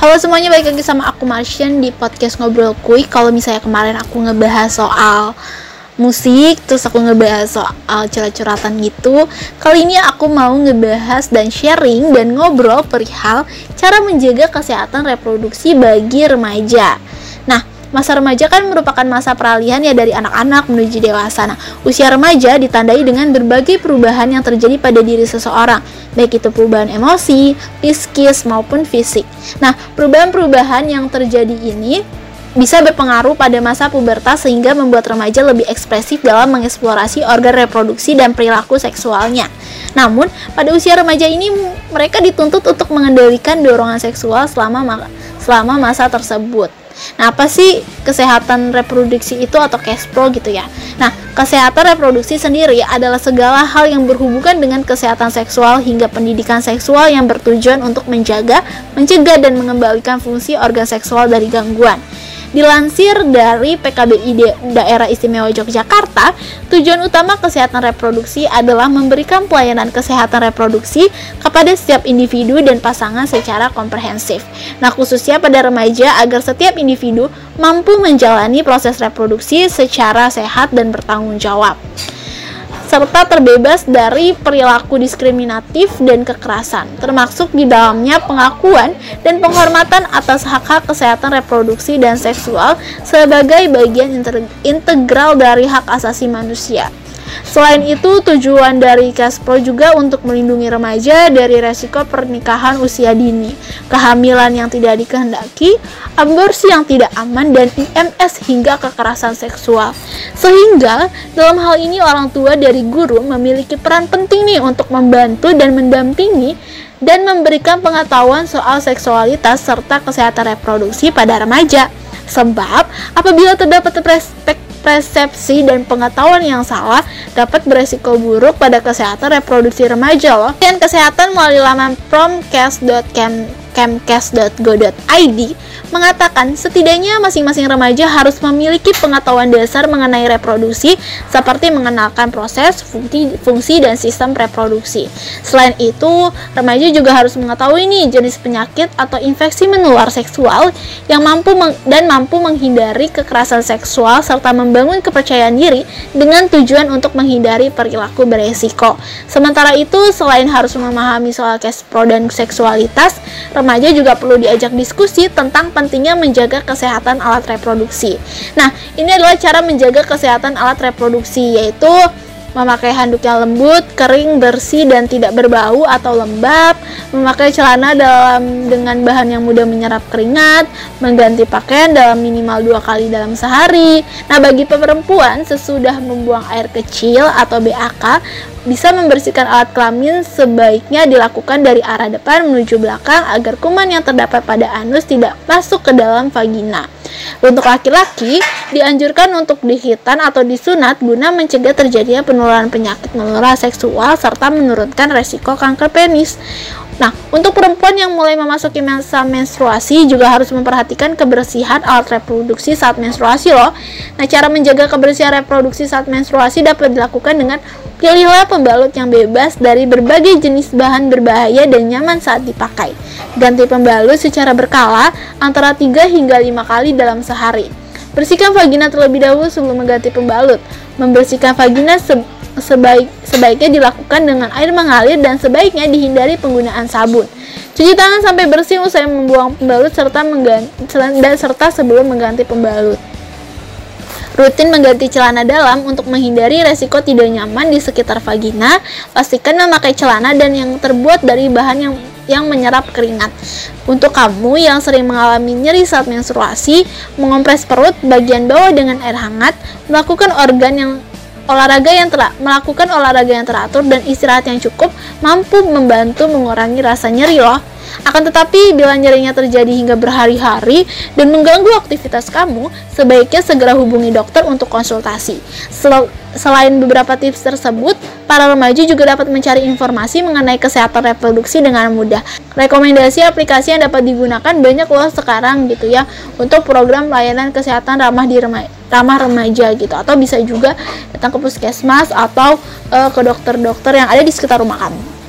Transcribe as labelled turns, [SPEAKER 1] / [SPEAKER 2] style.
[SPEAKER 1] Halo semuanya, balik lagi sama aku Martian di podcast Ngobrol Kuy. Kalau misalnya kemarin aku ngebahas soal musik, terus aku ngebahas soal curhat-curhatan gitu Kali ini aku mau ngebahas dan sharing dan ngobrol perihal cara menjaga kesehatan reproduksi bagi remaja. Nah, Masa remaja kan merupakan masa peralihan ya dari anak-anak menuju dewasa. Nah, usia remaja ditandai dengan berbagai perubahan yang terjadi pada diri seseorang, baik itu perubahan emosi, psikis maupun fisik. Nah, perubahan-perubahan yang terjadi ini bisa berpengaruh pada masa pubertas sehingga membuat remaja lebih ekspresif dalam mengeksplorasi organ reproduksi dan perilaku seksualnya. Namun, pada usia remaja ini mereka dituntut untuk mengendalikan dorongan seksual selama selama masa tersebut. Nah, apa sih kesehatan reproduksi itu atau pro gitu ya? Nah, kesehatan reproduksi sendiri adalah segala hal yang berhubungan dengan kesehatan seksual hingga pendidikan seksual yang bertujuan untuk menjaga, mencegah dan mengembalikan fungsi organ seksual dari gangguan. Dilansir dari PKBI Daerah Istimewa Yogyakarta, tujuan utama kesehatan reproduksi adalah memberikan pelayanan kesehatan reproduksi kepada setiap individu dan pasangan secara komprehensif. Nah, khususnya pada remaja agar setiap individu mampu menjalani proses reproduksi secara sehat dan bertanggung jawab serta terbebas dari perilaku diskriminatif dan kekerasan, termasuk di dalamnya pengakuan dan penghormatan atas hak-hak kesehatan reproduksi dan seksual sebagai bagian integral dari hak asasi manusia. Selain itu, tujuan dari Caspro juga untuk melindungi remaja dari resiko pernikahan usia dini, kehamilan yang tidak dikehendaki, aborsi yang tidak aman, dan IMS hingga kekerasan seksual. Sehingga, dalam hal ini orang tua dari guru memiliki peran penting nih untuk membantu dan mendampingi dan memberikan pengetahuan soal seksualitas serta kesehatan reproduksi pada remaja. Sebab, apabila terdapat perspektif persepsi dan pengetahuan yang salah dapat beresiko buruk pada kesehatan reproduksi remaja loh. Dan kesehatan melalui laman promcast.kemcast.go.id mengatakan setidaknya masing-masing remaja harus memiliki pengetahuan dasar mengenai reproduksi seperti mengenalkan proses, fungsi, fungsi dan sistem reproduksi. Selain itu, remaja juga harus mengetahui nih jenis penyakit atau infeksi menular seksual yang mampu dan mampu menghindari kekerasan seksual serta membangun kepercayaan diri dengan tujuan untuk menghindari perilaku beresiko. Sementara itu, selain harus memahami soal pro dan seksualitas, remaja juga perlu diajak diskusi tentang pentingnya menjaga kesehatan alat reproduksi. Nah, ini adalah cara menjaga kesehatan alat reproduksi yaitu memakai handuk yang lembut, kering, bersih dan tidak berbau atau lembab, memakai celana dalam dengan bahan yang mudah menyerap keringat, mengganti pakaian dalam minimal dua kali dalam sehari. Nah, bagi perempuan sesudah membuang air kecil atau BAK, bisa membersihkan alat kelamin sebaiknya dilakukan dari arah depan menuju belakang agar kuman yang terdapat pada anus tidak masuk ke dalam vagina. Untuk laki-laki, dianjurkan untuk dihitan atau disunat guna mencegah terjadinya penularan penyakit menular seksual serta menurunkan resiko kanker penis. Nah, untuk perempuan yang mulai memasuki masa menstruasi juga harus memperhatikan kebersihan alat reproduksi saat menstruasi loh. Nah, cara menjaga kebersihan reproduksi saat menstruasi dapat dilakukan dengan pilihlah pembalut yang bebas dari berbagai jenis bahan berbahaya dan nyaman saat dipakai. Ganti pembalut secara berkala antara 3 hingga 5 kali dalam sehari. Bersihkan vagina terlebih dahulu sebelum mengganti pembalut. Membersihkan vagina se sebaik sebaiknya dilakukan dengan air mengalir dan sebaiknya dihindari penggunaan sabun. Cuci tangan sampai bersih usai membuang pembalut serta dan serta sebelum mengganti pembalut. Rutin mengganti celana dalam untuk menghindari resiko tidak nyaman di sekitar vagina. Pastikan memakai celana dan yang terbuat dari bahan yang yang menyerap keringat. Untuk kamu yang sering mengalami nyeri saat menstruasi, mengompres perut bagian bawah dengan air hangat, melakukan organ yang olahraga yang telah melakukan olahraga yang teratur dan istirahat yang cukup mampu membantu mengurangi rasa nyeri loh. Akan tetapi, bila nyerinya terjadi hingga berhari-hari dan mengganggu aktivitas kamu, sebaiknya segera hubungi dokter untuk konsultasi. Sel selain beberapa tips tersebut, para remaja juga dapat mencari informasi mengenai kesehatan reproduksi dengan mudah. Rekomendasi aplikasi yang dapat digunakan banyak loh sekarang gitu ya untuk program layanan kesehatan ramah di remaja ramah remaja gitu atau bisa juga datang ke puskesmas atau uh, ke dokter-dokter yang ada di sekitar rumah kamu.